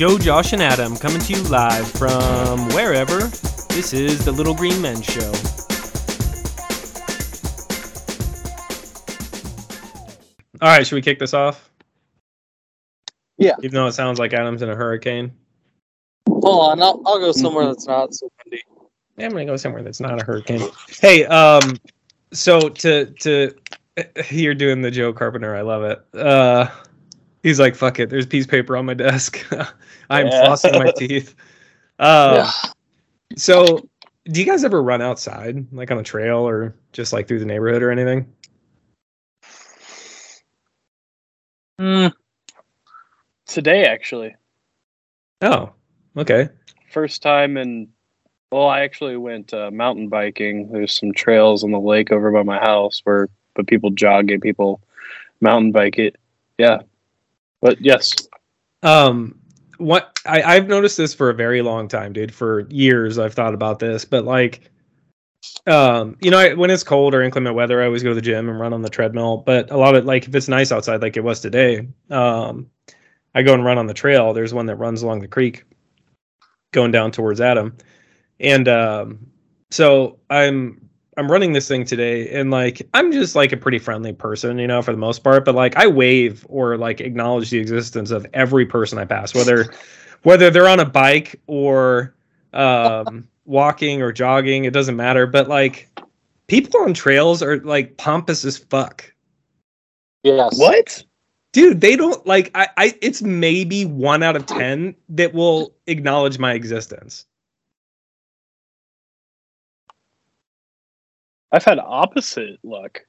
Joe, Josh, and Adam coming to you live from wherever. This is the Little Green Men Show. All right, should we kick this off? Yeah. Even though it sounds like Adam's in a hurricane. Hold on, I'll, I'll go somewhere that's not so windy. Yeah, I'm gonna go somewhere that's not a hurricane. Hey, um, so to to you're doing the Joe Carpenter. I love it. Uh, he's like, fuck it. There's piece of paper on my desk. I'm Yeah. flossing my teeth. Uh, yeah. So, do you guys ever run outside, like on a trail or just like through the neighborhood or anything? Mm. Today, actually, Oh, okay. first time in. Well, I actually went uh, mountain biking. There's some trails on the lake over by my house where, but people jog it, people mountain bike it. Yeah, but yes, Um, what I, I've noticed this for a very long time, dude. For years, I've thought about this, but like, um, you know, I, when it's cold or inclement weather, I always go to the gym and run on the treadmill. But a lot of like, if it's nice outside, like it was today, um, I go and run on the trail. There's one that runs along the creek, going down towards Adam, and um, so I'm I'm running this thing today, and like I'm just like a pretty friendly person, you know, for the most part. But like I wave or like acknowledge the existence of every person I pass, whether whether they're on a bike or um, walking or jogging, it doesn't matter. But like people on trails are like pompous as fuck, yes. What? dude. They don't like I. I it's maybe one out of ten that will acknowledge my existence. I've had opposite luck.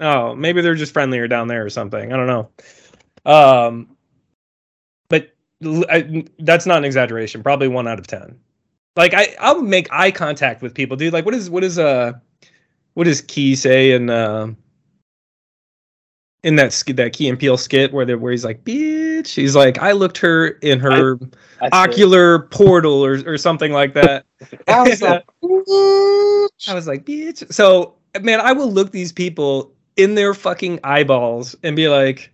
Oh, maybe they're just friendlier down there or something. I don't know. Um, but I- that's not an exaggeration. Probably one out of ten. Like I, I'll make eye contact with people, dude. Like, what is what is uh, what does Key say in uh, in that sk- that Key and Peele skit where they where he's like, bitch. He's like, I looked her in her it. ocular portal or or something like that. I was like, I was like, bitch. So, man, I will look these people in their fucking eyeballs and be like,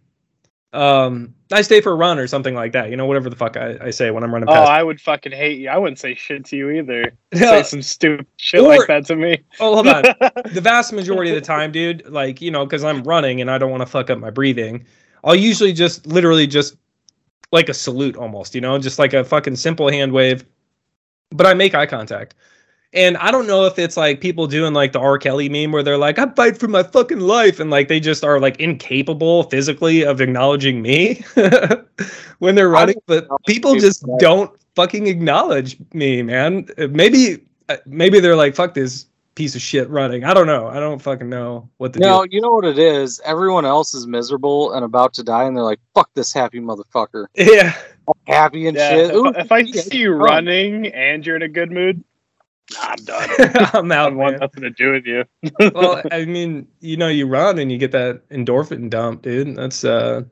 um, nice day for a run or something like that. You know, whatever the fuck I, I say when I'm running Oh, past. I would fucking hate you. I wouldn't say shit to you either. Say some stupid shit Or- like that to me. oh, hold on. the vast majority of the time, dude, like, you know, because I'm running and I don't want to fuck up my breathing, I'll usually just literally just like a salute almost, you know, just like a fucking simple hand wave. But I make eye contact. And I don't know if it's like people doing like the R. Kelly meme where they're like, I fight for my fucking life. And like they just are like incapable physically of acknowledging me when they're running. But people just don't fucking acknowledge me, man. Maybe, uh, maybe they're like, fuck this piece of shit running. I don't know. I don't fucking know what the No, you know what it is. Everyone else is miserable and about to die, and they're like, "Fuck this happy motherfucker, Yeah. happy and Yeah, shit." if, Ooh, if I see you running and you're in a good mood, nah, I'm done. I'm out, don't want man. nothing to do with you. well, I mean, you know, you run and you get that endorphin dump, dude. That's uh,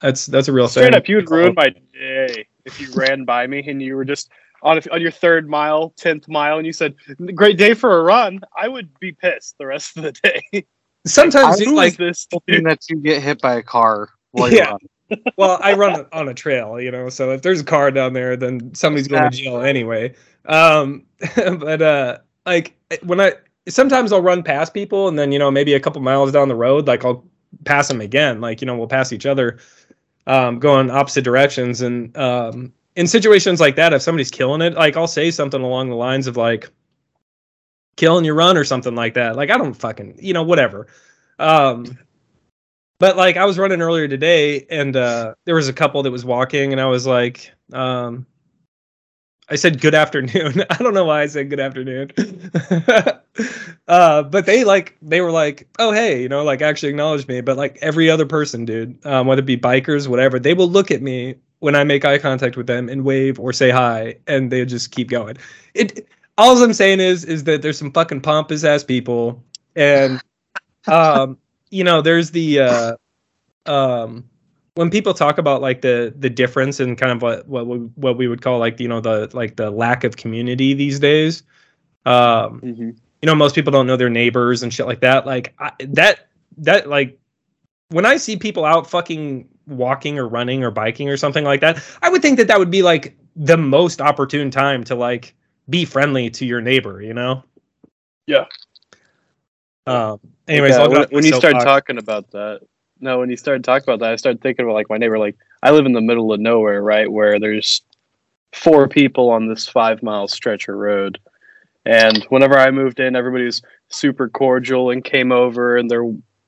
that's that's a real Straight thing. up, you would ruin my day if you ran by me and you were just on on your third mile, tenth mile, and you said, "Great day for a run." I would be pissed the rest of the day. Sometimes, Who dude, like, this? hoping dude? that you get hit by a car while you're Yeah. Well, I run on a trail, you know, so if there's a car down there, then somebody's going to jail anyway. Um, but uh, like when I sometimes I'll run past people, and then you know maybe a couple miles down the road, like I'll pass them again. Like you know we'll pass each other, um, going opposite directions, and um, in situations like that, if somebody's killing it, like I'll say something along the lines of like killing your run or something like that. Like I don't fucking you know whatever. Um, but like I was running earlier today and uh there was a couple that was walking and I was like um I said good afternoon. I don't know why I said good afternoon. uh but they like they were like, "Oh hey," you know, like actually acknowledged me, but like every other person, dude, um whether it be bikers, whatever, they will look at me when I make eye contact with them and wave or say hi and they just keep going. It all I'm saying is is that there's some fucking pompous ass people and um you know there's the uh um when people talk about like the the difference in kind of what what we, what we would call like you know the like the lack of community these days um Mhm. you know most people don't know their neighbors and shit like that like I, that that like when i see people out fucking walking or running or biking or something like that, I would think that that would be like the most opportune time to like be friendly to your neighbor, you know? Yeah. Um. Anyways, Yeah, when, when you start soapbox. talking about that, no, when you started talking about that, I started thinking about like my neighbor. Like I live in the middle of nowhere, right, where there's four people on this five mile stretch of road, and whenever I moved in, everybody was super cordial and came over, and there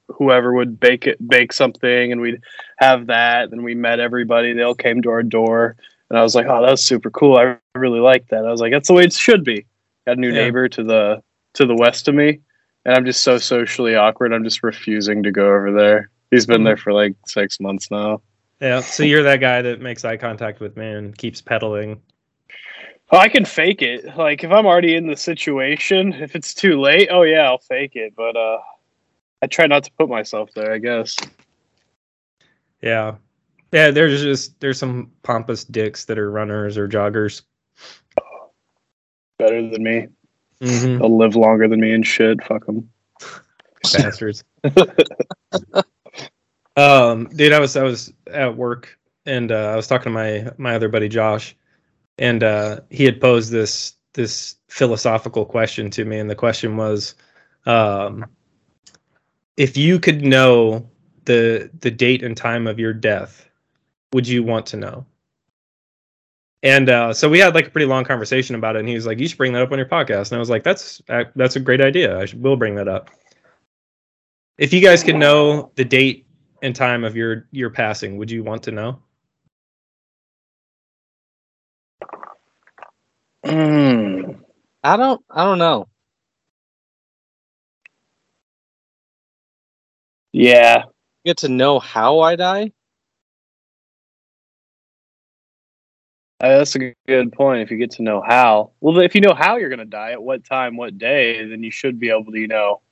whoever would bake it, bake something, and we'd have that. And we met everybody; they all came to our door, and I was like, "Oh, that's super cool! I really like that." I was like, "That's the way it should be." Got a new Yeah. neighbor to the to the west of me, and I'm just so socially awkward. I'm just refusing to go over there. He's been there for like six months now. Yeah. So you're that guy that makes eye contact with me and keeps pedaling. Oh, I can fake it. Like if I'm already in the situation, if it's too late, oh yeah, I'll fake it. But uh, I try not to put myself there. I guess. Yeah. Yeah. There's just there's some pompous dicks that are runners or joggers. Better than me. Mm-hmm. They'll live longer than me and shit. Fuck them. bastards. um, dude, I was I was at work and uh, I was talking to my my other buddy Josh, and uh, he had posed this this philosophical question to me, and the question was, um, if you could know the the date and time of your death, would you want to know? And uh, so we had like a pretty long conversation about it, and he was like, "You should bring that up on your podcast." And I was like, "That's uh, that's a great idea. I should, will bring that up." If you guys could know the date and time of your your passing, would you want to know? Mm. I don't. I don't know. Yeah. Get to know how I die. Uh, that's a good point. If you get to know how, well, if you know how you're going to die, at what time, what day, then you should be able to, you know,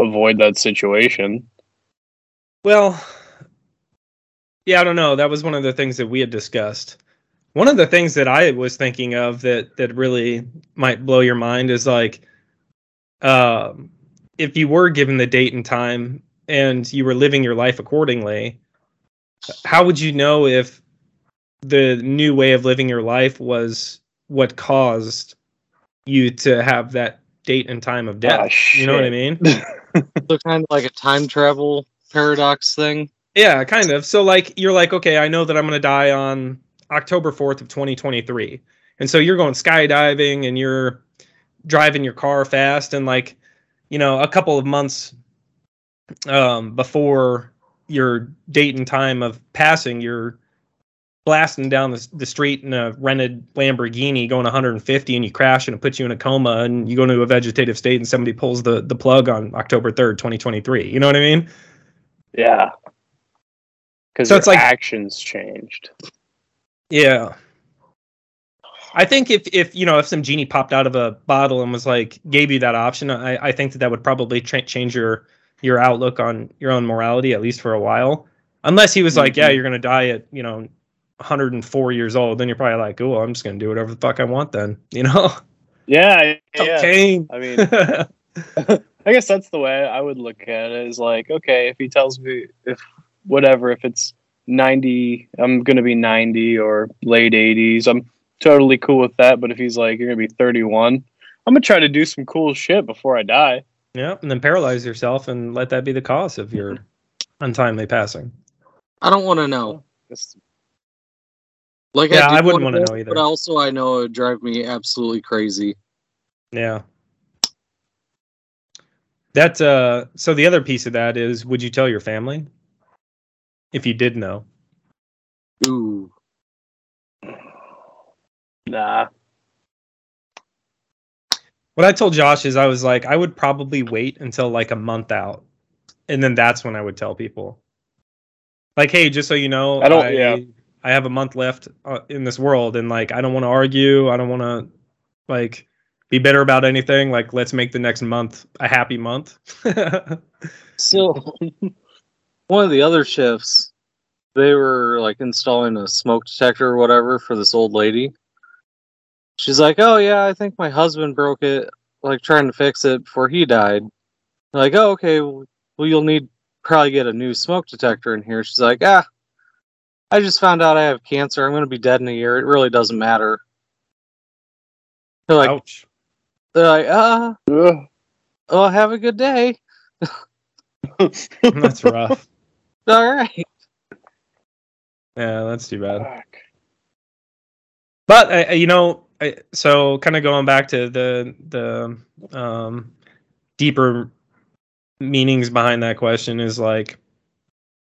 avoid that situation. Well, yeah, I don't know. That was one of the things that we had discussed. One of the things that I was thinking of that that really might blow your mind is like, um, if you were given the date and time and you were living your life accordingly, how would you know if the new way of living your life was what caused you to have that date and time of death? Ah, you know what I mean? So kind of like a time travel paradox thing. Yeah, kind of. So like you're like, okay, I know that I'm gonna die on October 4th of 2023. And so you're going skydiving and you're driving your car fast and like, you know, a couple of months um before your date and time of passing, you're blasting down the, the street in a rented Lamborghini going 150 and you crash and it puts you in a coma and you go into a vegetative state and somebody pulls the the plug on October 3rd, 2023. You know what I mean? Yeah. Because So it's like- actions changed. Yeah. I think if if you know if some genie popped out of a bottle and was like gave you that option, I, I think that that would probably tra- change your your outlook on your own morality at least for a while. Unless he was mm-hmm. like, yeah, you're gonna die at you know 104 years old, then you're probably like, oh, I'm just gonna do whatever the fuck I want then, you know? Yeah, yeah. Cocaine. I mean, I guess that's the way I would look at it. Is like, okay, if he tells me if whatever, if it's ninety, I'm gonna be ninety or late eighties. I'm totally cool with that. But if he's like, you're gonna be thirty one, I'm gonna try to do some cool shit before I die. yeah, and then paralyze yourself and let that be the cause of your untimely passing. I don't want to know. Just- Like, Yeah, do I wouldn't wanna wanna know either. But also, I know it would drive me absolutely crazy. Yeah. That uh so the other piece of that is would you tell your family if you did know? Ooh, Nah. What I told Josh is I was like I would probably wait until like a month out and then that's when I would tell people. Like hey, just so you know, I don't- yeah. I have a month left uh, in this world and like I don't want to argue, I don't want to like be bitter about anything, like let's make the next month a happy month. so one of the other shifts, they were like installing a smoke detector or whatever for this old lady. She's like, "Oh yeah, I think my husband broke it, like trying to fix it before he died." Like, "Oh okay, well you'll need probably get a new smoke detector in here." She's like, "Ah, I just found out I have cancer. I'm going to be dead in a year. It really doesn't matter. They're like, Ouch. they're like, uh, Ugh. oh, have a good day. That's rough. All right. Yeah, that's too bad. Fuck. But I, I- you know, I, so kind of going back to the the um, deeper meanings behind that question is like,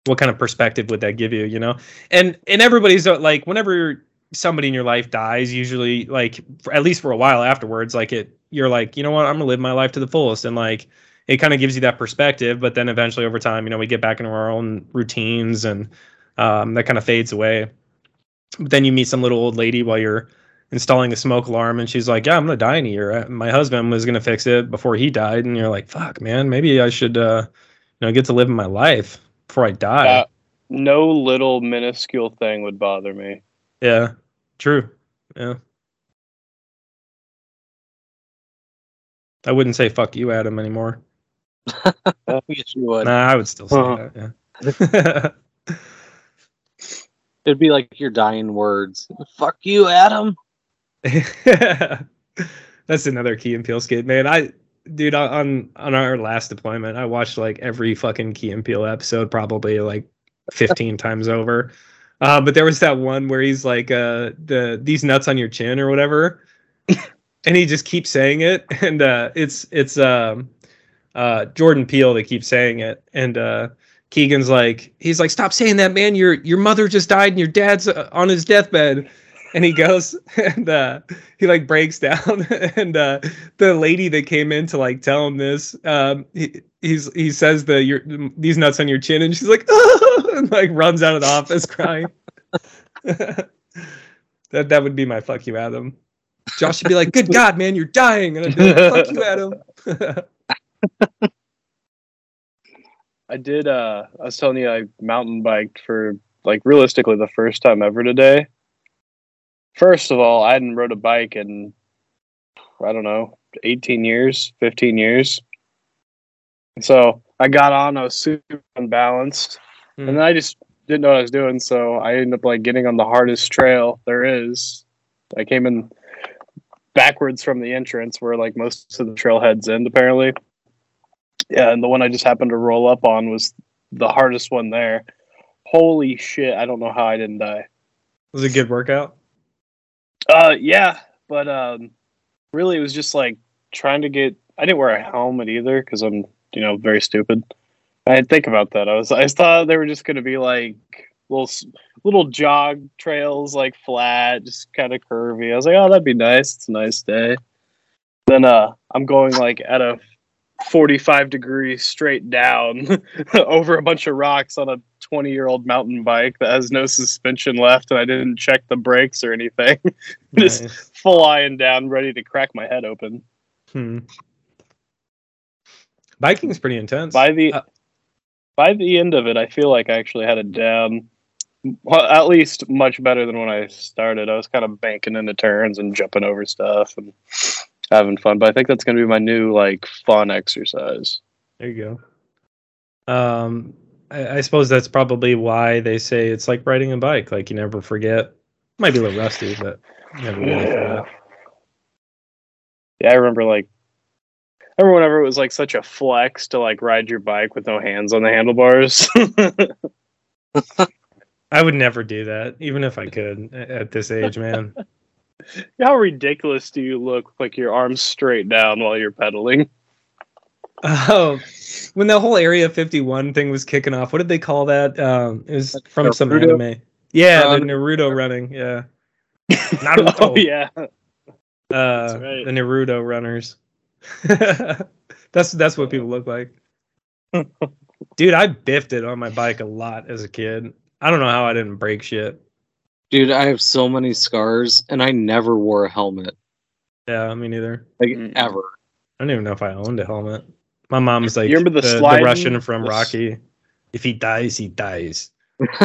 what kind of perspective would that give you? You know, and and everybody's uh, like, whenever somebody in your life dies, usually like for, at least for a while afterwards, like it, you're like, you know what, I'm gonna live my life to the fullest, and like it kind of gives you that perspective. But then eventually over time, you know, we get back into our own routines, and um, that kind of fades away. But then you meet some little old lady while you're installing the smoke alarm and she's like yeah i'm gonna die in a year my husband was gonna fix it before he died and you're like fuck man maybe i should uh you know get to live my life before i die Uh, no little minuscule thing would bother me. yeah true yeah i wouldn't say fuck you adam anymore Yes, you would. nah i would still say Uh-huh. that yeah It'd be like your dying words. Fuck you, Adam. That's another Key and Peele skit, man. I, dude, on on our last deployment, I watched like every fucking Key and Peele episode, probably like fifteen times over. Uh, but there was that one where he's like, uh, the these nuts on your chin or whatever, and he just keeps saying it, and uh, it's it's um, uh, Jordan Peele that keeps saying it, and uh, Keegan's like, he's like, stop saying that, man. Your your mother just died, and your dad's uh, on his deathbed. And he goes and uh, he like breaks down, and uh, the lady that came in to like tell him this, um, he he's he says the your these nuts on your chin, and she's like, and like runs out of the office crying. that that would be my fuck you, Adam. Josh would be like, "Good God, man, you're dying," and I'd be like, "Fuck you, Adam." I did. Uh, I was telling you, I mountain biked for like realistically the first time ever today. First of all, I hadn't rode a bike in I don't know, eighteen years, fifteen years. So I got on. I was super unbalanced, Hmm. and I just didn't know what I was doing. So I ended up like getting on the hardest trail there is. I came in backwards from the entrance where like most of the trailheads end apparently. Yeah, and the one I just happened to roll up on was the hardest one there. Holy shit! I don't know how I didn't die. was it a good workout? Uh, yeah, but um, really, it was just like trying to get. I didn't wear a helmet either because I'm, you know, very stupid. I didn't think about that. I was, I thought they were just gonna be like little, little jog trails, like flat, just kind of curvy. I was like, oh, that'd be nice. It's a nice day. Then, uh, I'm going like at a 45 degrees straight down over a bunch of rocks on a 20 year old mountain bike that has no suspension left and I didn't check the brakes or anything. Just Nice. flying down, ready to crack my head open. Hmm. Biking's pretty intense. By the Uh, by the end of it, I feel like I actually had it down. Well, at least much better than when I started. I was kind of banking into turns and jumping over stuff and having fun. But I think that's going to be my new like fun exercise. There you go. Um, I, I suppose that's probably why they say it's like riding a bike. Like you never forget. Might be a little rusty, but never really forget. Yeah, I remember like I remember whenever it was like such a flex to like ride your bike with no hands on the handlebars. I would never do that, even if I could at this age, man. How ridiculous do you look like your arms straight down while you're pedaling? Oh, when the whole Area 51 thing was kicking off, what did they call that? Um, it was from some Naruto? anime. Yeah, Uh, the Naruto running. Yeah, Naruto. oh yeah. uh, right. the Naruto runners. that's that's what people look like. Dude, I biffed it on my bike a lot as a kid. I don't know how I didn't break shit. Dude, I have so many scars and I never wore a helmet. Yeah, me neither. Like Mm. ever. I don't even know if I owned a helmet. My mom's like You remember the the, the Russian from the s- Rocky. If he dies, he dies.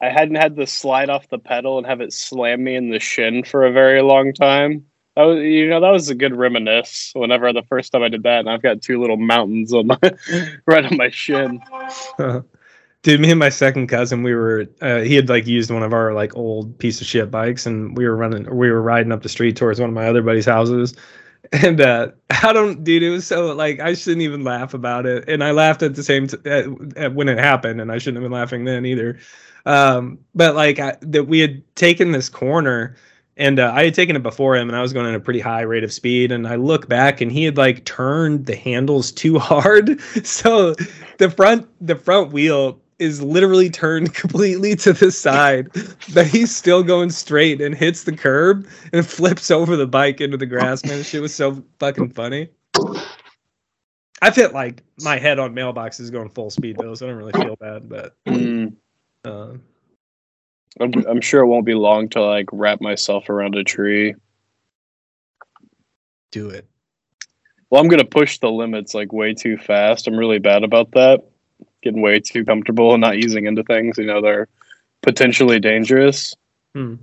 I hadn't had the slide off the pedal and have it slam me in the shin for a very long time. That was, you know, that was a good reminisce. Whenever the first time I did that, and I've got two little mountains on my right on my shin. Dude, me and my second cousin, we were uh, he had like used one of our like old piece of shit bikes, and we were running, we were riding up the street towards one of my other buddy's houses, and uh, I don't, dude, it was so like I shouldn't even laugh about it, and I laughed at the same t- at, at when it happened, and I shouldn't have been laughing then either. Um, but like I, that we had taken this corner and uh, I had taken it before him, and I was going at a pretty high rate of speed. And I look back, and he had like turned the handles too hard, so the front the front wheel is literally turned completely to the side, but he's still going straight and hits the curb and flips over the bike into the grass. Man, shit was so fucking funny. I fit like my head on mailboxes going full speed though, so I don't really feel bad. But Mm. uh, I'm, I'm sure it won't be long till I like wrap myself around a tree. do it. Well, I'm gonna push the limits like way too fast. I'm really bad about that. Getting way too comfortable and not easing into things. You know, they're potentially dangerous. Hmm.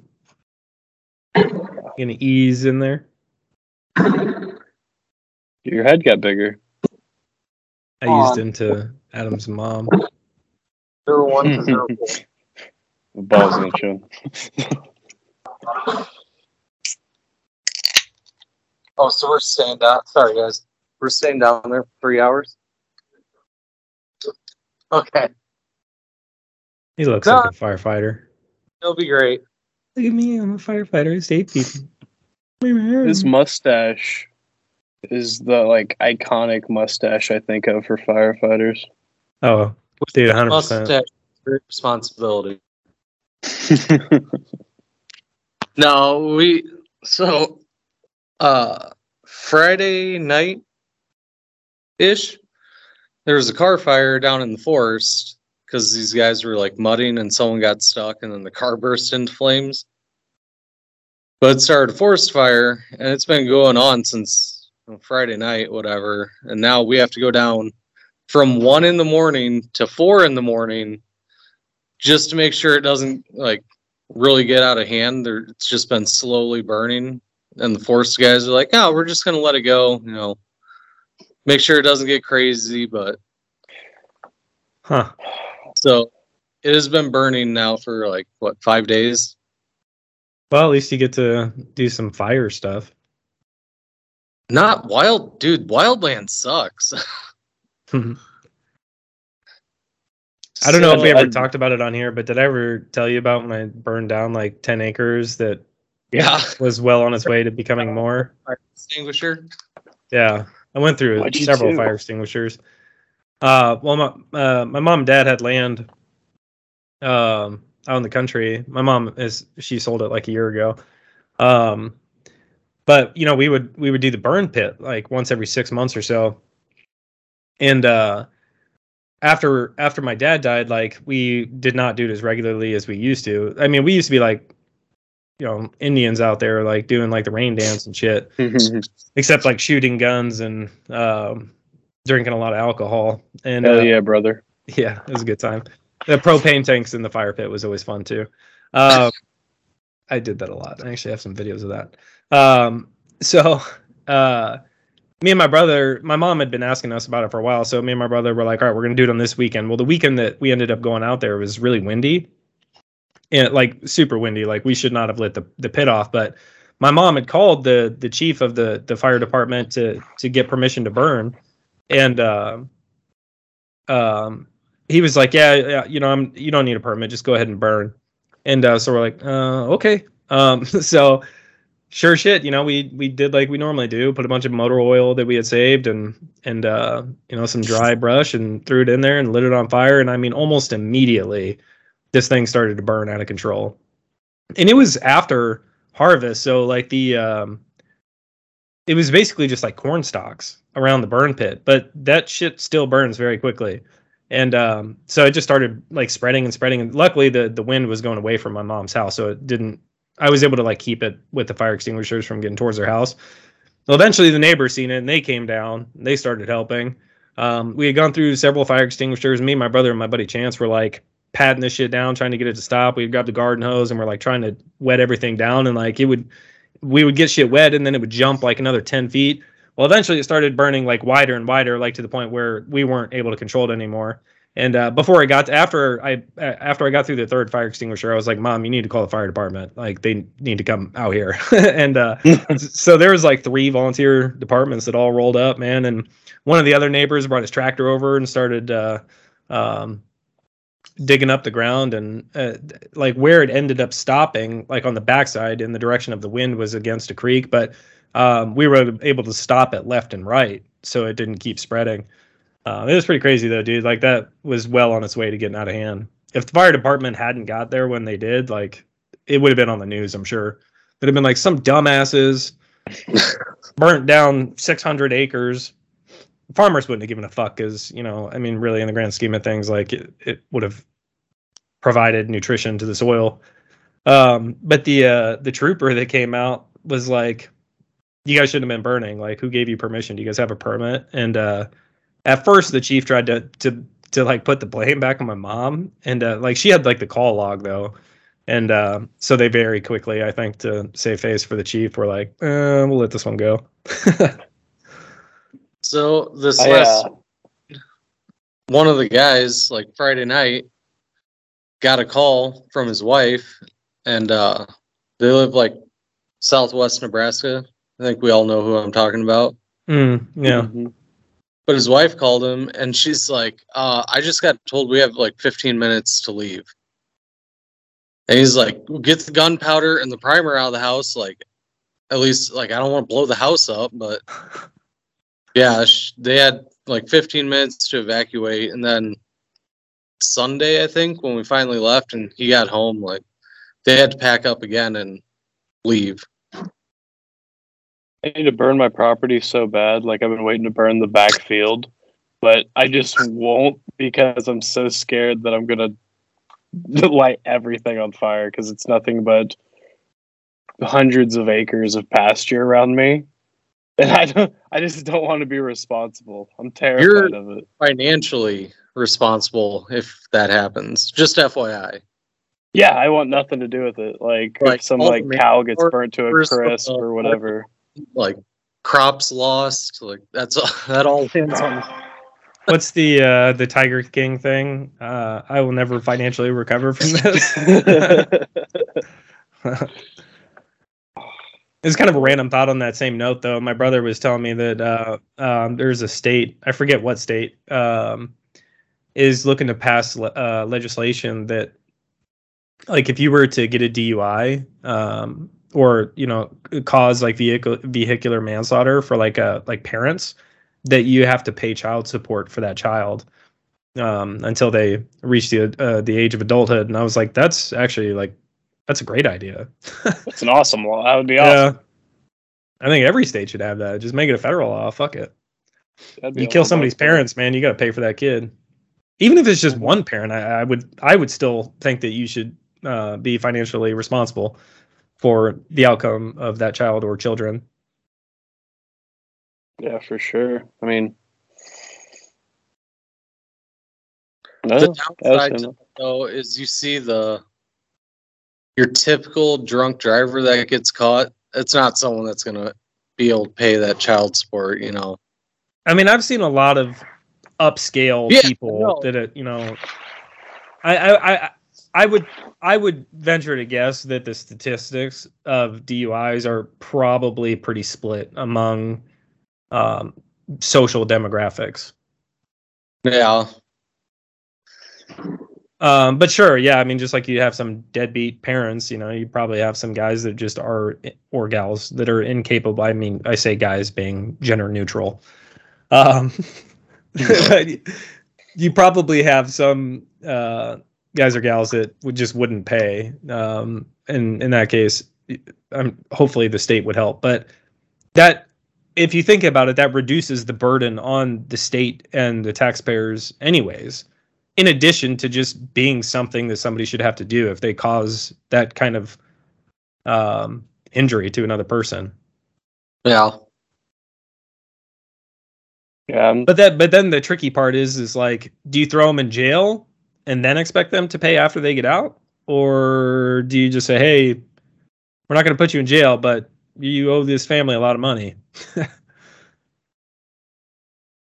Gonna ease in there. Your head got bigger. I Aw. eased into Adam's mom. Zero one to zero four. Balls in the chin. Oh, so we're staying down. Sorry, guys. We're staying down there for three hours. Okay, He looks No. like a firefighter. it'll be great. Look at me, I'm a firefighter. I save people. His mustache is the like iconic mustache I think of for firefighters. oh, dude, 100%. Mustache, responsibility. No, we so uh Friday night ish there was a car fire down in the forest because these guys were like mudding and someone got stuck and then the car burst into flames. But it started a forest fire and it's been going on since you know, Friday night, whatever. And now we have to go down from one in the morning to four in the morning just to make sure it doesn't like really get out of hand. There, it's just been slowly burning, and the forest guys are like, "Oh, we're just gonna let it go," you know, make sure it doesn't get crazy. But Huh. so it has been burning now for like what five days. Well, at least you get to do some fire stuff. Not wild, dude. Wildland sucks. Hmm. I don't know if we ever I- talked about it on here, but did I ever tell you about when I burned down like 10 acres that yeah, was well on its way to becoming more? fire extinguisher. Yeah, I went through What'd several fire extinguishers. Uh, well, my uh, my mom and dad had land um, out in the country. My mom is she sold it like a year ago. Um, but you know, we would we would do the burn pit like once every six months or so. And uh, after after my dad died, like we did not do it as regularly as we used to. I mean, we used to be like, you know, Indians out there like doing like the rain dance and shit except like shooting guns and um, drinking a lot of alcohol. And Hell uh, yeah, brother. yeah, it was a good time. The propane tanks in the fire pit was always fun too. Um, I did that a lot. I actually have some videos of that. Um, so uh, me and my brother, my mom had been asking us about it for a while. So me and my brother were like, all right, we're gonna do it on this weekend. Well, the weekend that we ended up going out there was really windy. And like super windy, like we should not have lit the, the pit off, but my mom had called the the chief of the the fire department to to get permission to burn. And uh, um he was like yeah, yeah you know i'm you don't need a permit just go ahead and burn. And uh, so we're like uh, okay. Um so sure shit you know we we did like we normally do put a bunch of motor oil that we had saved and and uh you know some dry brush and threw it in there and lit it on fire. And i mean almost immediately this thing started to burn out of control. And it was after harvest so like the um it was basically just like corn stalks around the burn pit but that shit still burns very quickly. And um so it just started like spreading and spreading and luckily the the wind was going away from my mom's house so it didn't i was able to like keep it with the fire extinguishers from getting towards their house. Well eventually the neighbors seen it and they came down they started helping. Um we had gone through several fire extinguishers. Me my brother and my buddy chance were like patting this shit down trying to get it to stop we grabbed the garden hose and we're like trying to wet everything down and like it would we would get shit wet and then it would jump like another 10 feet well eventually it started burning like wider and wider like to the point where we weren't able to control it anymore And uh, before I got to, after I after I got through the third fire extinguisher, I was like, "Mom, you need to call the fire department. Like they need to come out here." and uh, so there was like three volunteer departments that all rolled up, man. And one of the other neighbors brought his tractor over and started uh, um, digging up the ground. And uh, like where it ended up stopping, like on the backside in the direction of the wind, was against a creek, but um, we were able to stop it left and right, so it didn't keep spreading. Uh, it was pretty crazy though, dude. Like that was well on its way to getting out of hand. If the fire department hadn't got there when they did, like it would have been on the news. I'm sure. It'd have been like some dumbasses burnt down 600 acres. Farmers wouldn't have given a fuck because you know, I mean, really, in the grand scheme of things, like it, it would have provided nutrition to the soil. Um, but the uh, the trooper that came out was like, "You guys shouldn't have been burning. Like, who gave you permission? Do you guys have a permit?" And uh, at first, the chief tried to to to like put the blame back on my mom, and uh, like she had like the call log though, and uh, so they very quickly, I think, to save face for the chief, were like, eh, "We'll let this one go." So this I, last uh, one of the guys, like Friday night, got a call from his wife, and uh, they live like Southwest Nebraska. I think we all know who I'm talking about. Mm, yeah. mhm. But his wife called him, and she's like, uh, "I just got told we have like 15 minutes to leave." And he's like, "Get the gunpowder and the primer out of the house. Like, at least, like, I don't want to blow the house up, but yeah, they had like 15 minutes to evacuate, and then Sunday, I think, when we finally left and he got home, like, they had to pack up again and leave. I need to burn my property so bad. Like I've been waiting to burn the back field, but I just won't because I'm so scared that I'm gonna light everything on fire because it's nothing but hundreds of acres of pasture around me, and I don't. I just don't want to be responsible. I'm terrified of it. Financially responsible if that happens. Just FYI. Yeah, I want nothing to do with it. Like, Like, if some like cow gets manure, burnt to a crisp or whatever. Like, crops lost. Like, that's all, that all lands on What's the uh, the Tiger King thing? Uh, I will never financially recover from this. It's kind of a random thought on that same note, though. My brother was telling me that uh, um, there's a state, I forget what state, um, is looking to pass uh, legislation that, like, if you were to get a DUI um, or you know cause like vehicle vehicular manslaughter for like uh like parents, that you have to pay child support for that child um, until they reach the uh, the age of adulthood. And I was like, that's actually like that's a great idea. That's an awesome law. That would be awesome. Yeah. I think every state should have that. Just make it a federal law. Fuck it. You kill somebody's fun. parents, man. You got to pay for that kid. Even if it's just one parent, I, I would I would still think that you should uh, be financially responsible for the outcome of that child or children. Yeah, for sure. I mean, no, The downside though is you see the your typical drunk driver that gets caught. It's not someone that's gonna be able to pay that child support. You know. I mean, I've seen a lot of upscale Yeah, people no. that it, you know. I, I I I would I would venture to guess that the statistics of DUIs are probably pretty split among um, social demographics. Yeah. Um, but sure, yeah. I mean, just like you have some deadbeat parents, you know, you probably have some guys that just are or gals that are incapable. I mean, I say guys being gender neutral. Um, you probably have some uh, guys or gals that would just wouldn't pay. Um, and in that case, um, hopefully the state would help. But that, if you think about it, that reduces the burden on the state and the taxpayers, anyways in addition to just being something that somebody should have to do if they cause that kind of um, injury to another person. Yeah. Yeah, But that, but then the tricky part is, is like, do you throw them in jail and then expect them to pay after they get out, or do you just say, hey, we're not going to put you in jail, but you owe this family a lot of money?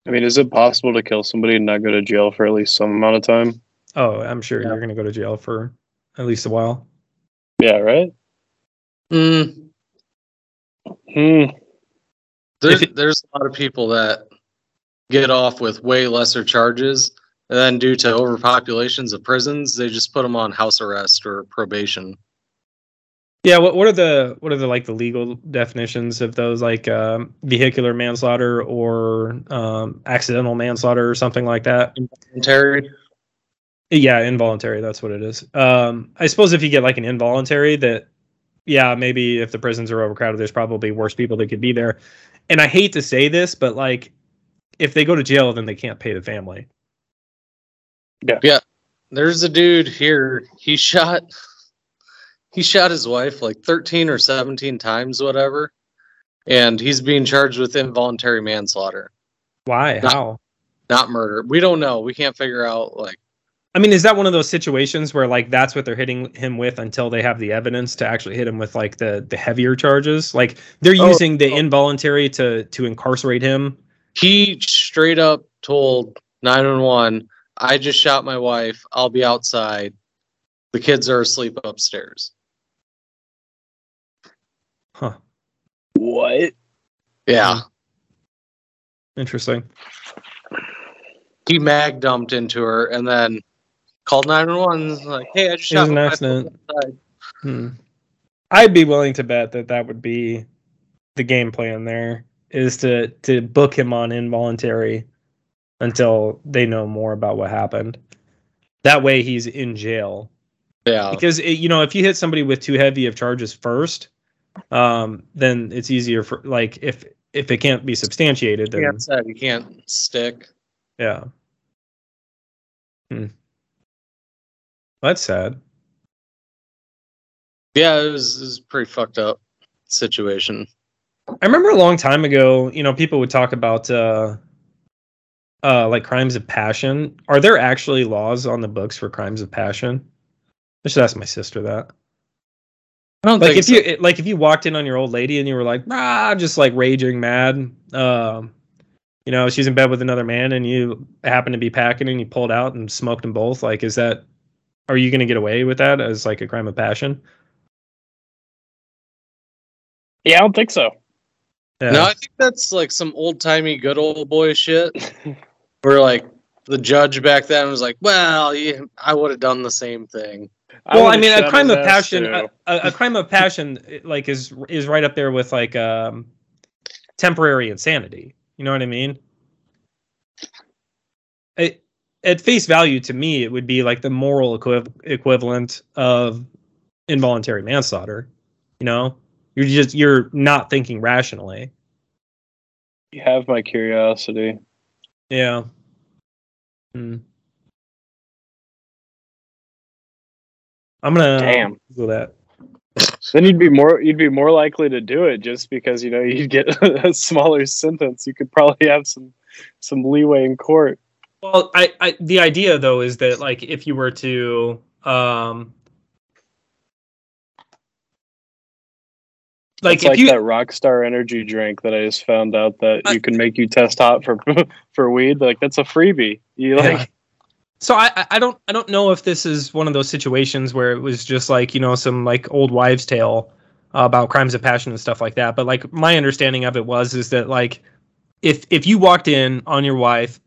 I mean, is it possible to kill somebody and not go to jail for at least some amount of time? Oh, I'm sure Yeah. you're gonna go to jail for at least a while. Yeah, right. Mm, Hmm. there's it- there's a lot of people that get off with way lesser charges, and then due to overpopulations of prisons, they just put them on house arrest or probation. Yeah, what what are the what are the like the legal definitions of those like um, vehicular manslaughter or um, accidental manslaughter or something like that? Terry, Yeah, involuntary. That's what it is. Um, I suppose if you get like an involuntary, that yeah, maybe if the prisons are overcrowded, there's probably worse people that could be there. And I hate to say this, but like, if they go to jail, then they can't pay the family. Yeah. Yeah. There's a dude here. He shot he shot his wife like 13 or 17 times, whatever, and he's being charged with involuntary manslaughter, Why? No. How? not murder. We don't know. We can't figure out like I mean, is that one of those situations where like that's what they're hitting him with until they have the evidence to actually hit him with like the the heavier charges? Like they're Oh, using the oh. involuntary to to incarcerate him. he straight up told 911 i just shot my wife i'll be outside the kids are asleep upstairs Huh. What? yeah Interesting. he mag dumped into her and then called 911 and was like hey i just It was shot an accident. Hmm. I'd be willing to bet that that would be the game plan. There is to to book him on involuntary until they know more about what happened. That way, he's in jail yeah because it, you know if you hit somebody with too heavy of charges first, um, then it's easier for like if if it can't be substantiated, you then can't, you can't stick yeah. Hmm. That's sad. yeah it was, it was a pretty fucked up situation I remember a long time ago, you know, people would talk about uh uh like crimes of passion. Are there actually laws on the books for crimes of passion? I should ask my sister that. I don't Like think if so. you it- like if you walked in on your old lady and you were like, ah, just like raging mad, um, you know, she's in bed with another man and you happen to be packing and you pulled out and smoked them both, like is that are you gonna get away with that as like a crime of passion? Yeah, I don't think so. Yeah. no i think that's like some old-timey good old boy shit where like the judge back then was like well yeah, i would have done the same thing well, I mean, a crime of passion, a, a, a crime of passion, like is is right up there with like um, temporary insanity. You know what I mean? It, at face value, to me, it would be like the moral equiv- equivalent of involuntary manslaughter. You know, you're just you're not thinking rationally. You have my curiosity. Yeah. Hmm. I'm gonna Damn. Google that. Then you'd be more you'd be more likely to do it just because you know you'd get a smaller sentence. You could probably have some some leeway in court. Well, I, I the idea though is that like if you were to um like it's if like you that Rockstar Energy drink that I just found out that I- you can make you test hot for for weed. Like that's a freebie. You like Yeah. So I I- don't I don't know if this is one of those situations where it was just like you know some like old wives tale uh, about crimes of passion and stuff like that but like my understanding of it was is that like if if you walked in on your wife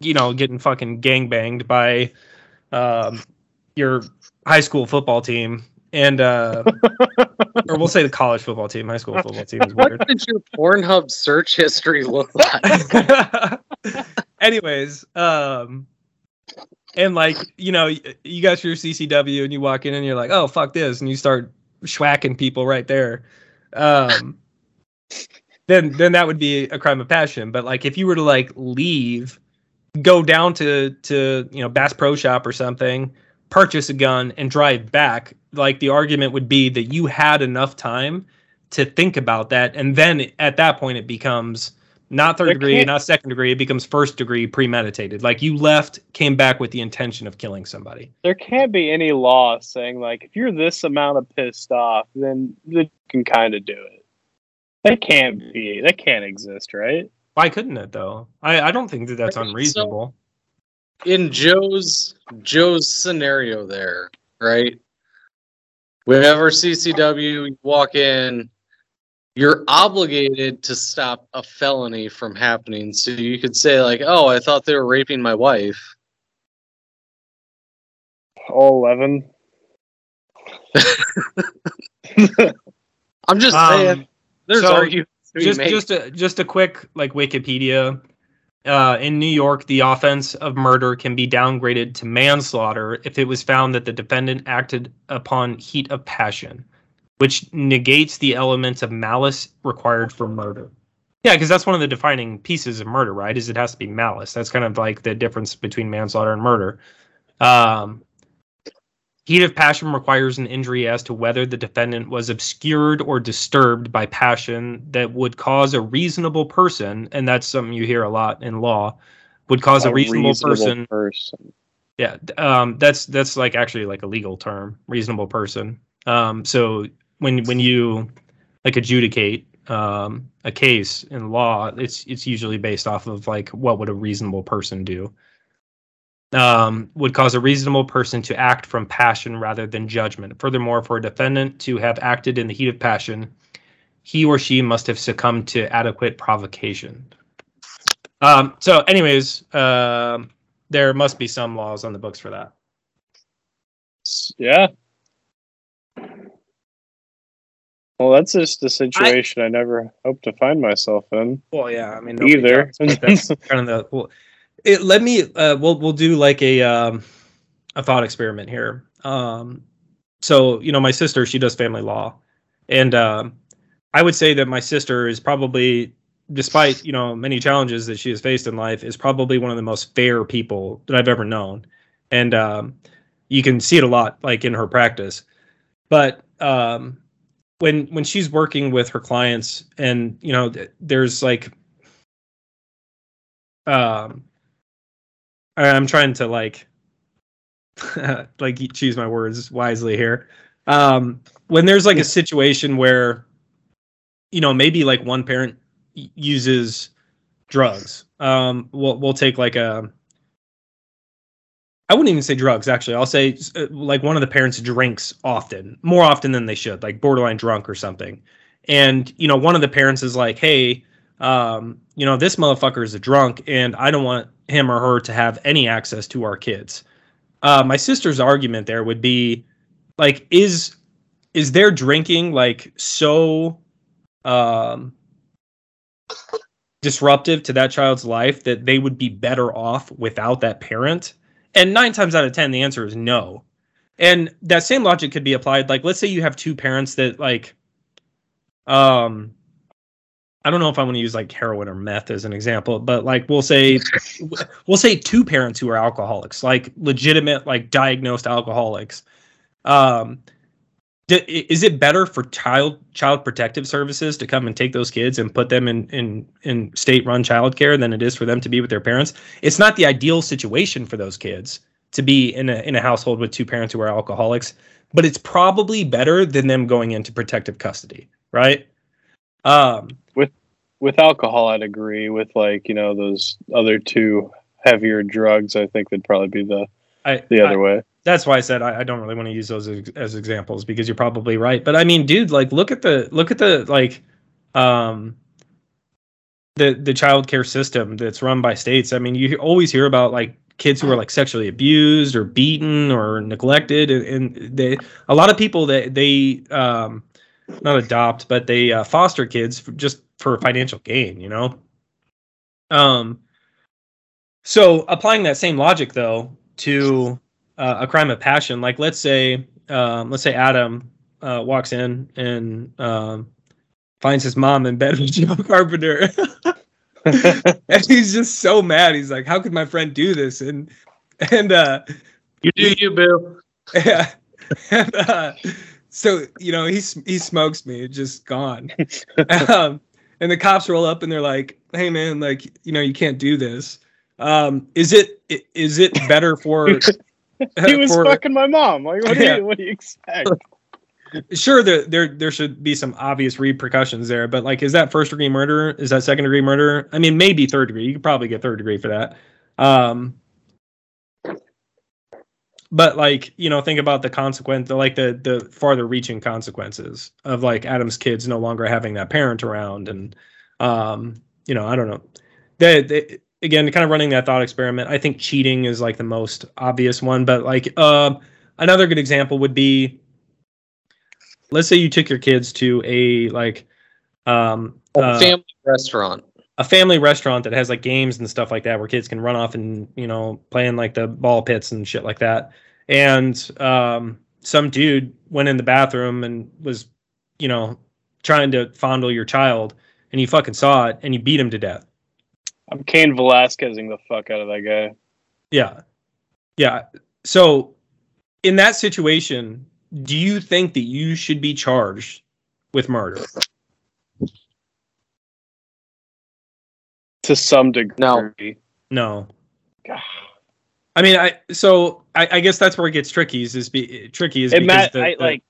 you know getting fucking gang banged by um your high school football team and uh or we'll say the college football team high school football team is weird What did your Pornhub search history look like? anyways um and like you know you got your ccw and you walk in and you're like oh fuck this and you start schwacking people right there. Um then then that would be a crime of passion. But like if you were to like leave go down to to you know bass pro shop or something purchase a gun and drive back like the argument would be that you had enough time to think about that. And then at that point it becomes not third There degree can't- not second degree it becomes first degree premeditated like you left came back with the intention of killing somebody there can't be any law saying like if you're this amount of pissed off, then you can kind of do it. That can't be. That can't exist, right? Why couldn't it though? I, I don't think that that's So- unreasonable. in Joe's Joe's scenario there, right? We have our CCW, you walk in, you're obligated to stop a felony from happening. So you could say, like, oh, I thought they were raping my wife. All eleven. I'm just Um, saying there's so arguments to be just made. just a just a quick like Wikipedia. Uh, in New York, the offense of murder can be downgraded to manslaughter if it was found that the defendant acted upon heat of passion, which negates the elements of malice required for murder. Yeah, because that's one of the defining pieces of murder, right? Is it has to be malice. That's kind of like the difference between manslaughter and murder. Um, Heat of passion requires an injury as to whether the defendant was obscured or disturbed by passion that would cause a reasonable person, and that's something you hear a lot in law, would cause a, reasonable, person. person. Yeah, um, that's that's like actually like a legal term, reasonable person. Um, so when when you like adjudicate um, a case in law, it's it's usually based off of like what would a reasonable person do um, would cause a reasonable person to act from passion rather than judgment. Furthermore, for a defendant to have acted in the heat of passion, he or she must have succumbed to adequate provocation. Um, so, anyways, um, there must be some laws on the books for that. Yeah. Well, that's just a situation I, never hope to find myself in. Well, yeah, I mean, Either. does, kind of the. Well, it, let me. Uh, we'll we'll do like a um, a thought experiment here. Um, so you know, my sister she does family law, and um, I would say that my sister is probably, despite you know many challenges that she has faced in life, is probably one of the most fair people that I've ever known, and um, you can see it a lot like in her practice. But um, when when she's working with her clients, and you know, there's like, um, I'm trying to like, like choose my words wisely here. Um, when there's like a situation where, you know, maybe like one parent uses drugs. Um, we'll we'll take like a. I wouldn't even say drugs. Actually, I'll say uh, like one of the parents drinks often, more often than they should, like borderline drunk or something. And you know, one of the parents is like, "Hey, um, you know, this motherfucker is a drunk, and I don't want him or her to have any access to our kids." Uh, my sister's argument there would be, like, is is their drinking like so um disruptive to that child's life that they would be better off without that parent? And nine times out of ten, the answer is no. And that same logic could be applied. Like, let's say you have two parents that like, um, I don't know if I want to use like heroin or meth as an example, but like we'll say, we'll say two parents who are alcoholics, like legitimate, like diagnosed alcoholics. Um, is it better for child child protective services to come and take those kids and put them in in in state run childcare than it is for them to be with their parents? It's not the ideal situation for those kids to be in a in a household with two parents who are alcoholics, but it's probably better than them going into protective custody, right? Um, With with alcohol, I'd agree. With like you know those other two heavier drugs, I think they'd probably be the I, the I- other way. That's why I said I, I don't really want to use those as, as examples because you're probably right. But I mean, dude, like look at the look at the like um the the child care system that's run by states. I mean, you always hear about like kids who are like sexually abused or beaten or neglected and, and they a lot of people that they um not adopt but they uh, foster kids for, just for financial gain, you know. Um so applying that same logic though to uh, a crime of passion. Like let's say, um, let's say Adam uh, walks in and um, finds his mom in bed with Joe Carpenter, and he's just so mad. He's like, "How could my friend do this?" And and uh, you do you, Bill. yeah, and, uh, so you know he he smokes me, just gone. um, and the cops roll up and they're like, "Hey man, like you know you can't do this." Um, is it is it better for he was for- fucking my mom. Like, what do Yeah. you what do you expect? sure there there there should be some obvious repercussions there, but like, is that first degree murder? Is that second degree murder? I mean, maybe third degree. You could probably get third degree for that. Um, but like, you know, think about the consequence, the, like the the farther reaching consequences of like Adam's kids no longer having that parent around, and um, you know, I don't know. The again, kind of running that thought experiment. I think cheating is like the most obvious one, but like, uh, another good example would be let's say you took your kids to a like um A uh, family restaurant. a family restaurant that has like games and stuff like that where kids can run off and you know play in like the ball pits and shit like that and um some dude went in the bathroom and was you know trying to fondle your child and you fucking saw it and you beat him to death I'm Cain Velasquezing the fuck out of that guy. yeah yeah so in that situation do you think that you should be charged with murder To some degree. No. no I mean, I so I, I guess that's where it gets tricky. Is, is be, tricky is It because Matt, the, I the- like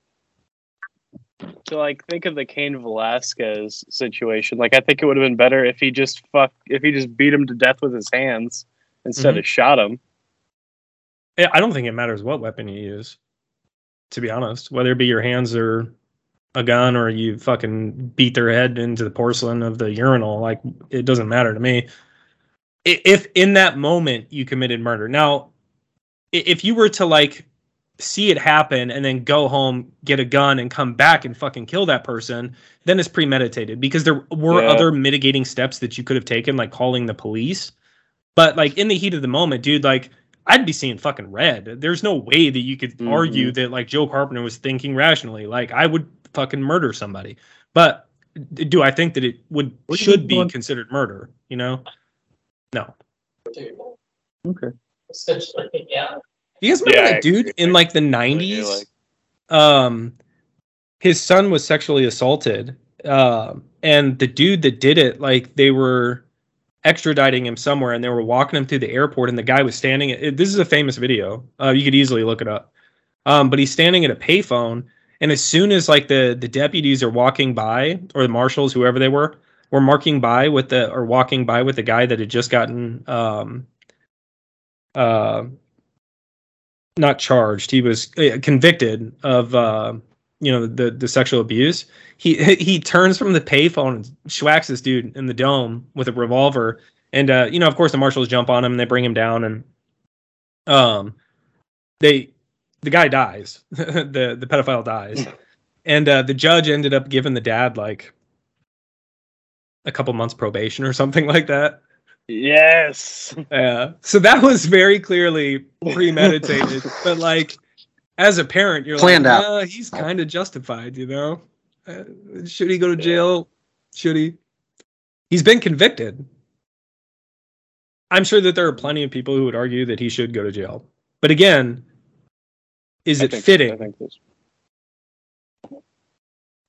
to like think of the Cain Velasquez situation. Like I think it would have been better if he just fuck if he just beat him to death with his hands instead Mhm. of shot him. Yeah, I don't think it matters what weapon you use. To be honest, whether it be your hands or a gun or you fucking beat their head into the porcelain of the urinal, like it doesn't matter to me. If in that moment you committed murder, now if you were to like see it happen and then go home, get a gun, and come back and fucking kill that person, then it's premeditated because there were Yeah. other mitigating steps that you could have taken, like calling the police. But like in the heat of the moment, dude, like I'd be seeing fucking red. There's no way that you could Mhm. argue that like Joe Carpenter was thinking rationally. Like I would fucking murder somebody. But do I think that it would What should be doing? considered murder? You know? No. Okay. Essentially, yeah. You guys remember Yeah, that dude in like the nineties? like- um his son was sexually assaulted. Um and the dude that did it, like they were extraditing him somewhere and they were walking him through the airport and the guy was standing at, this is a famous video. Uh you could easily look it up. Um but he's standing at a payphone and as soon as like the the deputies are walking by or the marshals whoever they were were marking by with the or walking by with the guy that had just gotten um uh not charged. He was uh, convicted of uh you know the the sexual abuse. He he turns from the payphone and schwacks this dude in the dome with a revolver. And uh you know of course the marshals jump on him and they bring him down and um they the guy dies. The the pedophile dies. And uh the judge ended up giving the dad like a couple months probation or something like that Yes. yeah. So that was very clearly premeditated. but like as a parent, you're Planned like, out. "Yeah, he's kind of justified, you know? Uh, should he go to jail? Should he? He's been convicted. I'm sure that there are plenty of people who would argue that he should go to jail. But again, is I it think- fitting? I think this.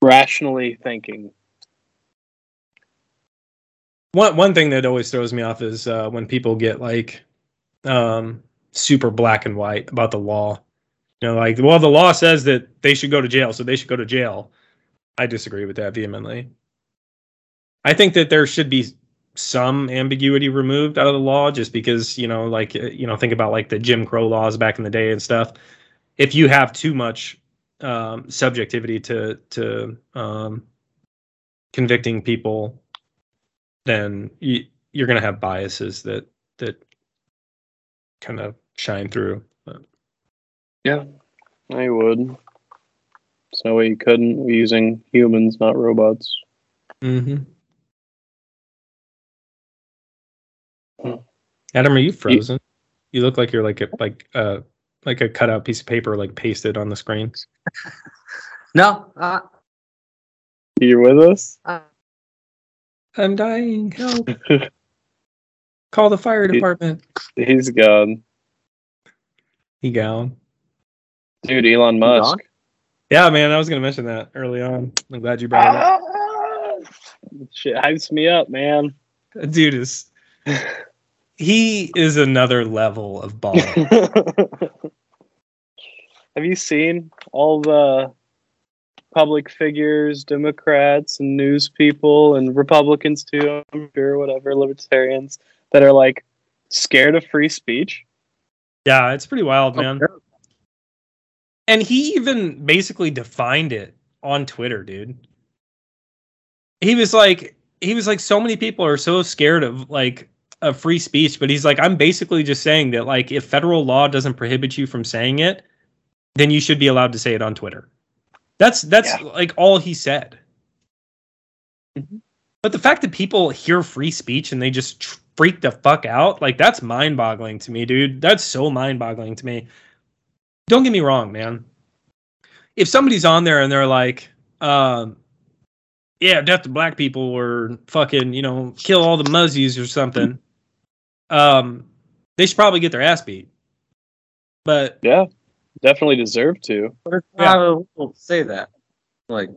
Rationally thinking. One one thing that always throws me off is uh, when people get like um, super black and white about the law. You know, like, well, the law says that they should go to jail, so they should go to jail. I disagree with that vehemently. I think that there should be some ambiguity removed out of the law, just because you know, like, uh, you know, think about like the Jim Crow laws back in the day and stuff. If you have too much um, subjectivity to to um, convicting people then you, you're going to have biases that that kind of shine through. But, I would. There's no way you couldn't We're using humans, not robots. mm-hmm. Adam, are you frozen? You look like you're like a, like uh like a cutout piece of paper like pasted on the screen. No. Uh, You're with us? uh, I'm dying. Help! Call the fire department. He's gone. He gone. Dude, Elon Musk. gone? Yeah, man, I was gonna mention that early on. I'm glad you brought it up. Ah! Shit hypes me up, man. Dude is he is another level of ball. Have you seen all the public figures, Democrats and news people and Republicans too, I'm sure, whatever, libertarians that are like scared of free speech. Yeah, it's pretty wild, man. And he even basically defined it on Twitter, dude. He was like, he was like, so many people are so scared of like of free speech, but he's like, I'm basically just saying that like if federal law doesn't prohibit you from saying it, then you should be allowed to say it on Twitter. That's that's Yeah. like all he said. Mhm. But the fact that people hear free speech and they just tr- freak the fuck out, like that's mind-boggling to me, dude. That's so mind-boggling to me. Don't get me wrong, man. If somebody's on there and they're like, um, yeah, death to black people or fucking, you know, kill all the muzzies or something, um, they should probably get their ass beat. But Yeah, definitely deserve to. But it's Yeah. not illegal to say that. Like,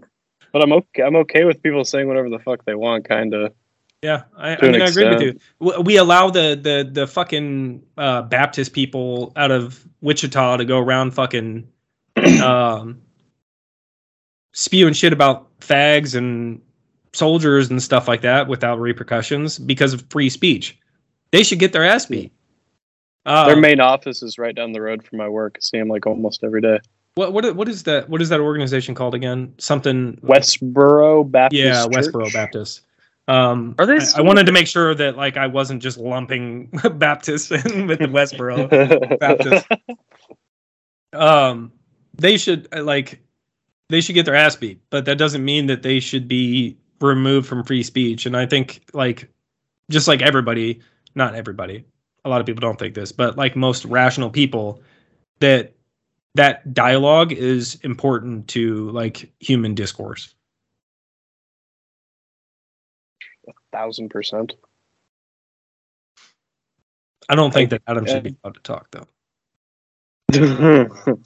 But I'm okay. I'm okay with people saying whatever the fuck they want, kind of. Yeah, I, I an mean, I agree with you. We allow the the the fucking uh, Baptist people out of Wichita to go around fucking um, spewing shit about fags and soldiers and stuff like that without repercussions because of free speech. They should get their ass beat. Uh, Their main office is right down the road from my work. I see them like almost every day. what what what is that? What is that organization called again? Something Westboro Baptist. yeah, Church. Westboro Baptist. Um, Are they I, I wanted to make sure that like I wasn't just lumping Baptists in with the Westboro. Baptist. Um, they should uh, like they should get their ass beat, but that doesn't mean that they should be removed from free speech. And I think like just like everybody, not everybody, a lot of people don't think this, but like most rational people, that that dialogue is important to like human discourse. A Thousand percent. I don't think that Adam Yeah. should be allowed to talk though.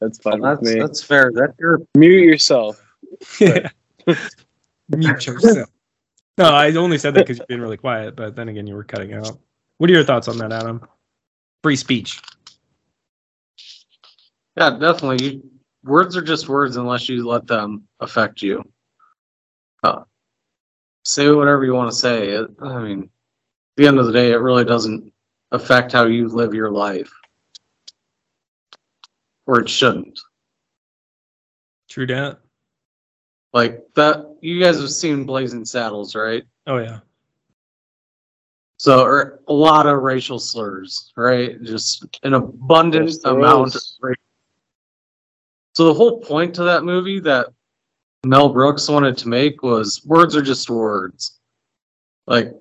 That's fine that's, with me. that's fair. That's your Mute yourself. Mute yourself. No, I only said that because you've been really quiet, but then again, you were cutting out. What are your thoughts on that, Adam? Free speech. Yeah, definitely. You, words are just words unless you let them affect you. Uh, say whatever you want to say. It, I mean, at the end of the day, it really doesn't affect how you live your life. Or it shouldn't. True dat. Like that, you guys have seen Blazing Saddles, right? Oh yeah. So, or a lot of racial slurs, right? Just an abundant Yes, there amount. Of is. ra- so the whole point to that movie that Mel Brooks wanted to make was words are just words. Like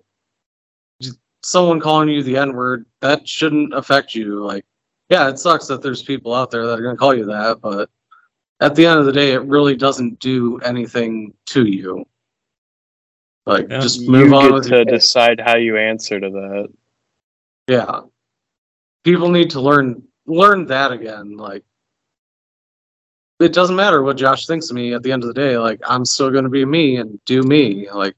just someone calling you the N word, that shouldn't affect you. Like, yeah, it sucks that there's people out there that are going to call you that, but at the end of the day, it really doesn't do anything to you. Like, Yeah. just move you on get with to your day. decide how you answer to that. Yeah. People need to learn learn that again. Like it doesn't matter what Josh thinks of me at the end of the day. Like I'm still gonna be me and do me. Like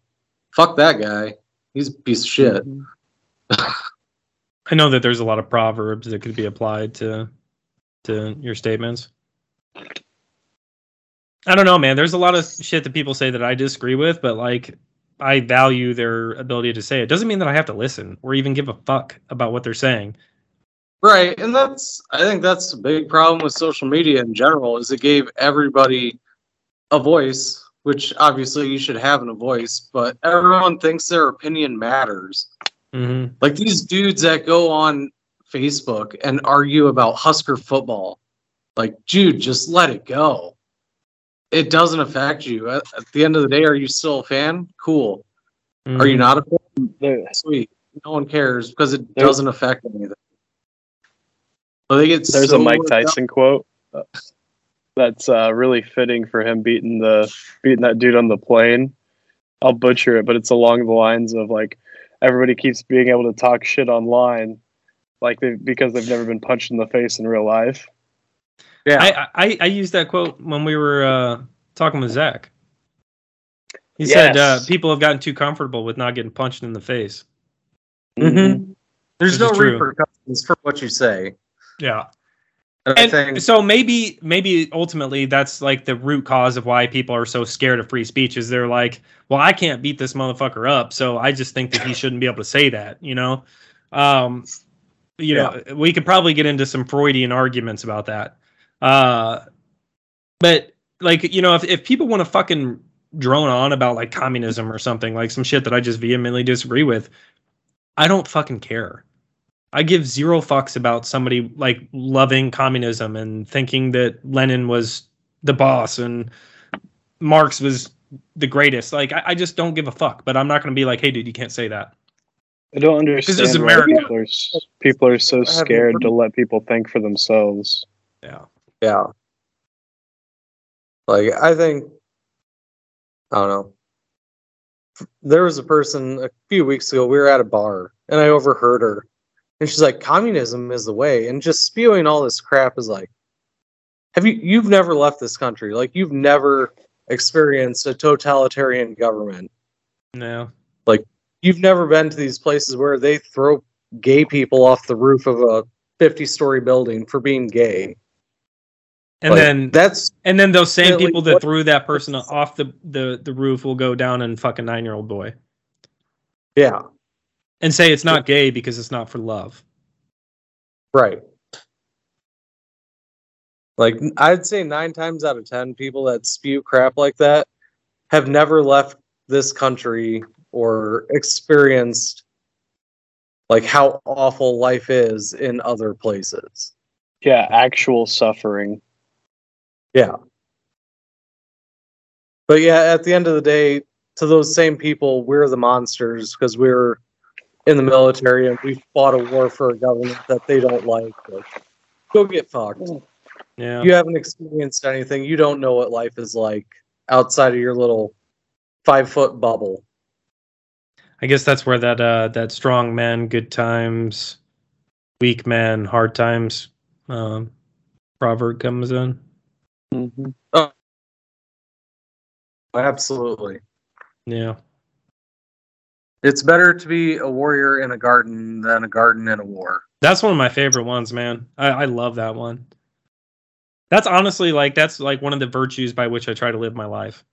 fuck that guy. He's a piece of shit. Mm-hmm. I know that there's a lot of proverbs that could be applied to to your statements. I don't know, man. There's a lot of shit that people say that I disagree with, but like I value their ability to say it. Doesn't mean that I have to listen or even give a fuck about what they're saying. Right. And that's I think that's the big problem with social media in general is it gave everybody a voice, which obviously you should have in a voice, but everyone thinks their opinion matters. Mm-hmm. Like these dudes that go on Facebook and argue about Husker football. Like, dude, just let it go. It doesn't affect you. At, at the end of the day, are you still a fan? Cool. Mm-hmm. Are you not a fan? There- Sweet. No one cares because it There- doesn't affect anything. But they get There's so a Mike worked up- Tyson quote uh, that's uh, really fitting for him beating the beating that dude on the plane. I'll butcher it, but it's along the lines of like everybody keeps being able to talk shit online, like they because they've never been punched in the face in real life. Yeah. I, I I used that quote when we were uh, talking with Zach. He said uh, people have gotten too comfortable with not getting punched in the face. Mhm. There's This no is true. repercussions for what you say. Yeah. And, And so maybe maybe ultimately that's like the root cause of why people are so scared of free speech is they're like, well, I can't beat this motherfucker up, so I just think that he shouldn't be able to say that, you know. Um, you know, we could probably get into some Freudian arguments about that. Uh, but like, you know, if if people want to fucking drone on about like communism or something, like some shit that I just vehemently disagree with, I don't fucking care. I give zero fucks about somebody like loving communism and thinking that Lenin was the boss and Marx was the greatest. Like, I, I just don't give a fuck. But I'm not going to be like, hey, dude, you can't say that. I don't understand is why America. people are, people are so scared to let people think for themselves. Yeah. Yeah. Like I think I don't know. There was a person a few weeks ago, we were at a bar and I overheard her. And she's like, communism is the way. And just spewing all this crap is like, have you you've never left this country? Like you've never experienced a totalitarian government. No. Like you've never been to these places where they throw gay people off the roof of a 50 story building for being gay. And Like, then that's and then those same people that threw that person off the, the, the roof will go down and fuck a nine year old boy yeah, and say it's not gay because it's not for love. Right. Like I'd say nine times out of ten, people that spew crap like that have never left this country or experienced like how awful life is in other places. Yeah, actual suffering. Yeah. But yeah, at the end of the day, to those same people, we're the monsters because we're in the military and we fought a war for a government that they don't like. Like, go get fucked. Yeah. you haven't experienced anything. You don't know what life is like outside of your little five foot bubble. I guess that's where that uh that strong man, good times, weak man, hard times um proverb comes in. Hmm Oh, Absolutely. Yeah. It's better to be a warrior in a garden than a garden in a war. That's one of my favorite ones, man. I, I love that one. That's honestly like that's like one of the virtues by which I try to live my life.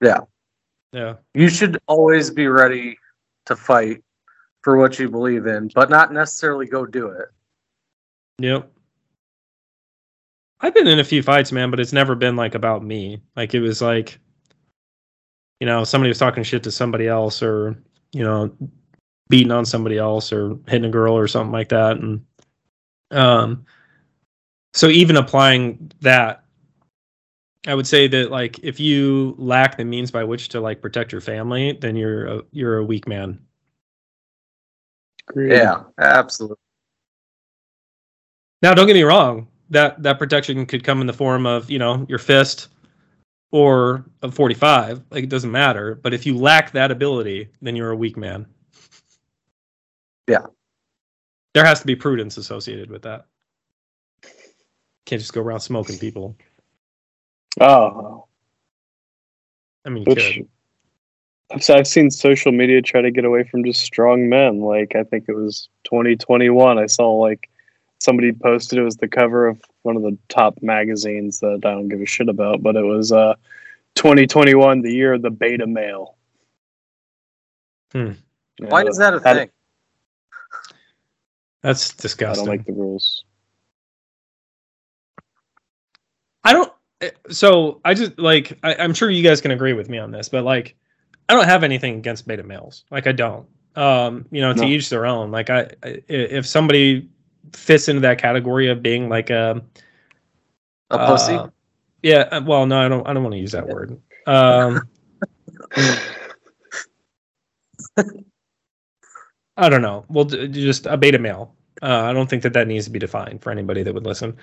Yeah. Yeah. You should always be ready to fight for what you believe in, but not necessarily go do it. Yep. I've been in a few fights, man, but it's never been like about me. Like it was like, you know, somebody was talking shit to somebody else, or you know, beating on somebody else, or hitting a girl, or something like that. And um, so even applying that, I would say that like if you lack the means by which to like protect your family, then you're a, you're a weak man. Yeah, absolutely. Now, don't get me wrong. That that protection could come in the form of you know your fist or a 45. Like it doesn't matter. But if you lack that ability, then you're a weak man. Yeah. There has to be prudence associated with that. Can't just go around smoking people. Oh, I mean, which could. I've, s- I've seen social media try to get away from just strong men. Like I think it was 2021. I saw like somebody posted it was the cover of one of the top magazines that I don't give a shit about, but it was uh 2021, the year of the beta male. Hmm. Yeah, Why is that a I- thing? That's disgusting. I don't like the rules. I don't. eh, So I just like I, I'm sure you guys can agree with me on this, but like I don't have anything against beta males. Like I don't. Um, you know, to No. each their own. Like I, I if somebody fits into that category of being like a A pussy? uh, yeah. uh, Well, no, I don't. I don't want to use that word. Um, I don't know. Well, just a beta male. Uh, I don't think that that needs to be defined for anybody that would listen.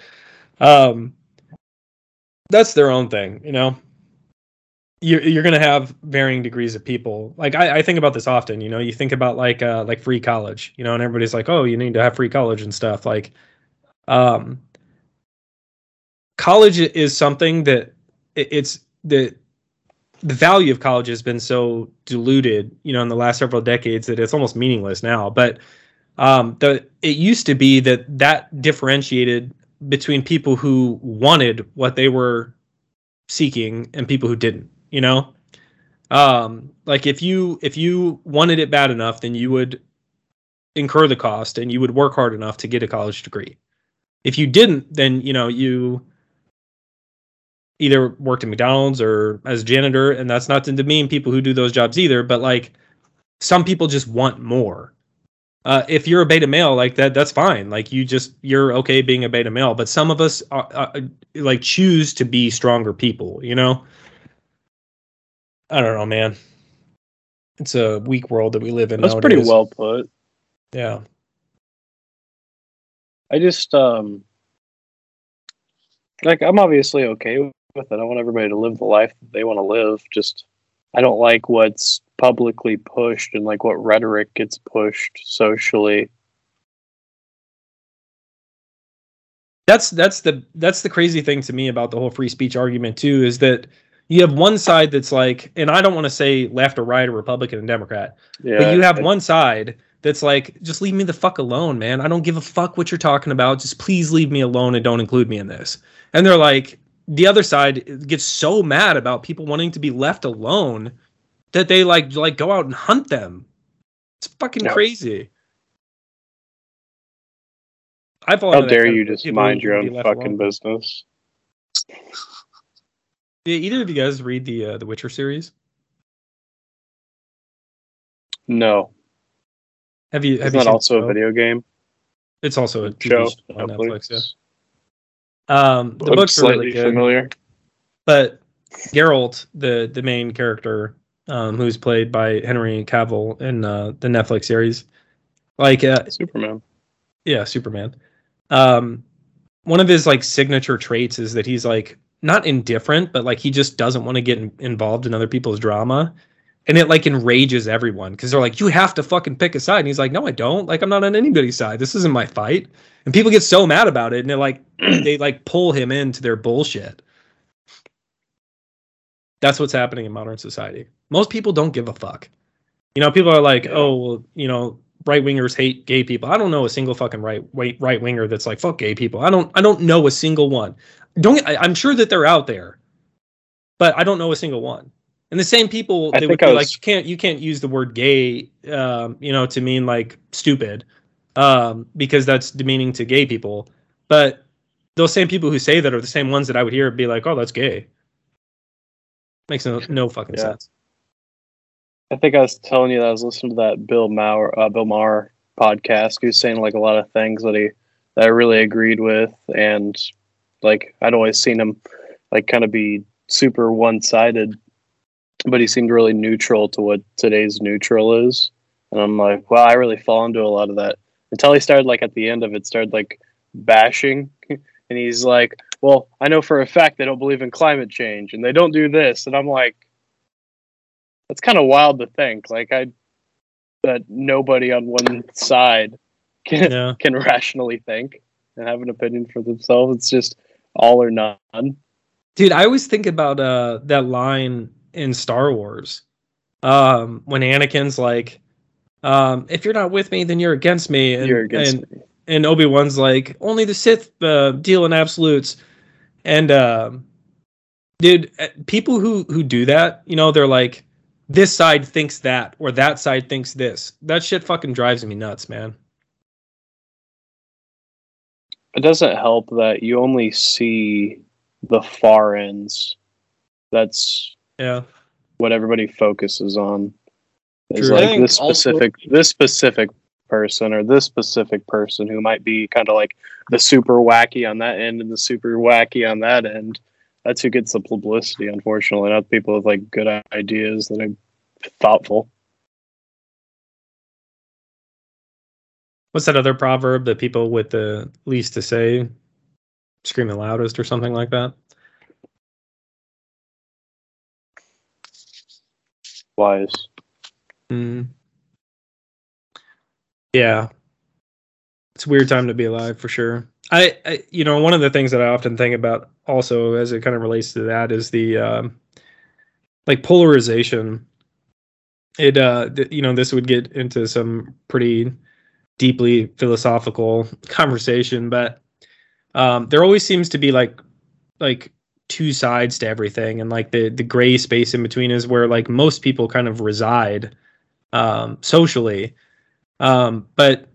Um, that's their own thing, you know. You're you're gonna have varying degrees of people. Like I, I think about this often. You know, you think about like uh, like free college. You know, and everybody's like, oh, you need to have free college and stuff. Like, um, college is something that it- it's the the value of college has been so diluted, you know, in the last several decades that it's almost meaningless now. But Um, the it used to be that that differentiated between people who wanted what they were seeking and people who didn't. You know, um, like if you if you wanted it bad enough, then you would incur the cost and you would work hard enough to get a college degree. If you didn't, then you know you either worked at McDonald's or as a janitor, and that's not to demean people who do those jobs either, but like some people just want more. Uh, if you're a beta male like that, that's fine. Like you just you're okay being a beta male, but some of us are, uh, like choose to be stronger people. You know, I don't know, man. It's a weak world that we live in. That's nowadays. pretty well put. Yeah. I just um like I'm obviously okay with it. I want everybody to live the life that they want to live. Just I don't like what's publicly pushed and like what rhetoric gets pushed socially. that's that's the that's the crazy thing to me about the whole free speech argument too is that you have one side that's like and i don't want to say left or right or republican and democrat Yeah. but you have one side that's like just leave me the fuck alone man i don't give a fuck what you're talking about just please leave me alone and don't include me in this and they're like the other side gets so mad about people wanting to be left alone that they like like go out and hunt them it's fucking Yeah. crazy I fall How dare you just mind your own fucking alone. business? Did either of you guys read the uh, the Witcher series? No. Have you? Have Isn't you that also a video game? It's also a TV Show. show on Netflix. Netflix. Yeah. Um, the Looks books are slightly really good, familiar. but Geralt, the the main character, um, who's played by Henry Cavill in uh, the Netflix series, like uh, Superman. yeah, Superman. Um, one of his like signature traits is that he's like not indifferent, but like he just doesn't want to get in- involved in other people's drama. And it like enrages everyone because they're like, you have to fucking pick a side. And he's like, no, I don't. Like, I'm not on anybody's side. This isn't my fight. And people get so mad about it. And they're like, they like pull him into their bullshit. That's what's happening in modern society. Most people don't give a fuck. You know, people are like, oh, well, you know, right wingers hate gay people. I don't know a single fucking right right winger that's like fuck gay people. I don't I don't know a single one. Don't I, I'm sure that they're out there, but I don't know a single one. And the same people I they would be I like you can't you can't use the word gay, um, you know, to mean like stupid, um, because that's demeaning to gay people. But those same people who say that are the same ones that I would hear be like, oh, that's gay. Makes no no fucking Yeah. sense. I think I was telling you that I was listening to that Bill Maher, uh, Bill Maher podcast. He was saying like a lot of things that he that I really agreed with, and like I'd always seen him like kind of be super one sided, but he seemed really neutral to what today's neutral is. And I'm like, wow, I really fall into a lot of that until he started like at the end of it started like bashing, and he's like, well, I know for a fact they don't believe in climate change and they don't do this, and I'm like that's kind of wild to think. Like I that nobody on one side can Yeah. can rationally think and have an opinion for themselves. It's just all or none. Dude, I always think about uh that line in Star Wars. Um when Anakin's like um if you're not with me then you're against me and You're against and, me. and Obi-Wan's like only the Sith uh, deal in absolutes. And um dude, uh, people who who do that, you know, they're like this side thinks that or that side thinks this. That shit fucking drives me nuts, man. It doesn't help that you only see the far ends. That's Yeah. what everybody focuses on. Is True. Like think this also- specific this specific person or this specific person who might be kind of like the super wacky on that end and the super wacky on that end. That's who gets the publicity, unfortunately, not people with like good ideas that are thoughtful. What's that other proverb that people with the least to say scream the loudest or something like that? Wise. Mm. Yeah. It's a weird time to be alive for sure. I, I you know, one of the things that I often think about also as it kind of relates to that is the um like polarization. It uh th- you know, this would get into some pretty deeply philosophical conversation, but um, there always seems to be like like two sides to everything, and like the the gray space in between is where like most people kind of reside um, socially. Um, but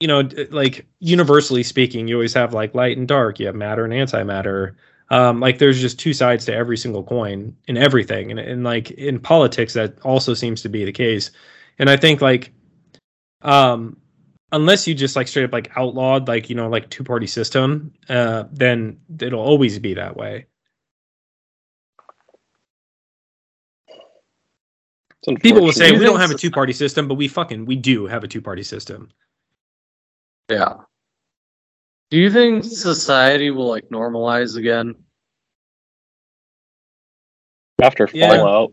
you know, like universally speaking, you always have like light and dark. You have matter and antimatter. Um, like there's just two sides to every single coin in everything, and, and like in politics, that also seems to be the case. And I think like, um, unless you just like straight up like outlawed like you know like two party system, uh, then it'll always be that way. It's People will say we don't have a two party system, but we fucking we do have a two party system. Yeah. Do you think society will like normalize again? after Fallout.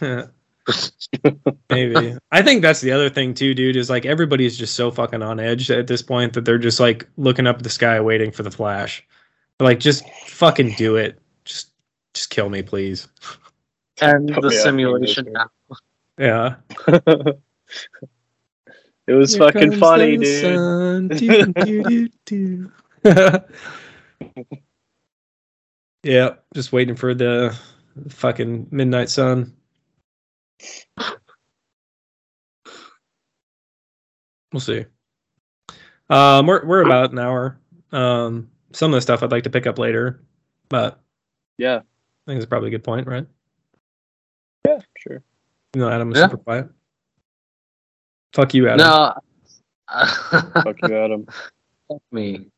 Yeah. Fallout. Maybe. I think that's the other thing too, dude, is like everybody's just so fucking on edge at this point that they're just like looking up at the sky waiting for the flash. like just fucking do it. Just just kill me, please. And Oh, the yeah, simulation yeah. Yeah. it was Here fucking funny, dude. sun. Doo, doo, doo, doo. yeah, just waiting for the fucking midnight sun. We'll see. Um, we're we're about an hour. Um, some of the stuff I'd like to pick up later, but Yeah, I think it's probably a good point, right? yeah, sure. You know, Adam was Yeah. super quiet. Fuck you, Adam. No. Fuck you, Adam. Fuck me.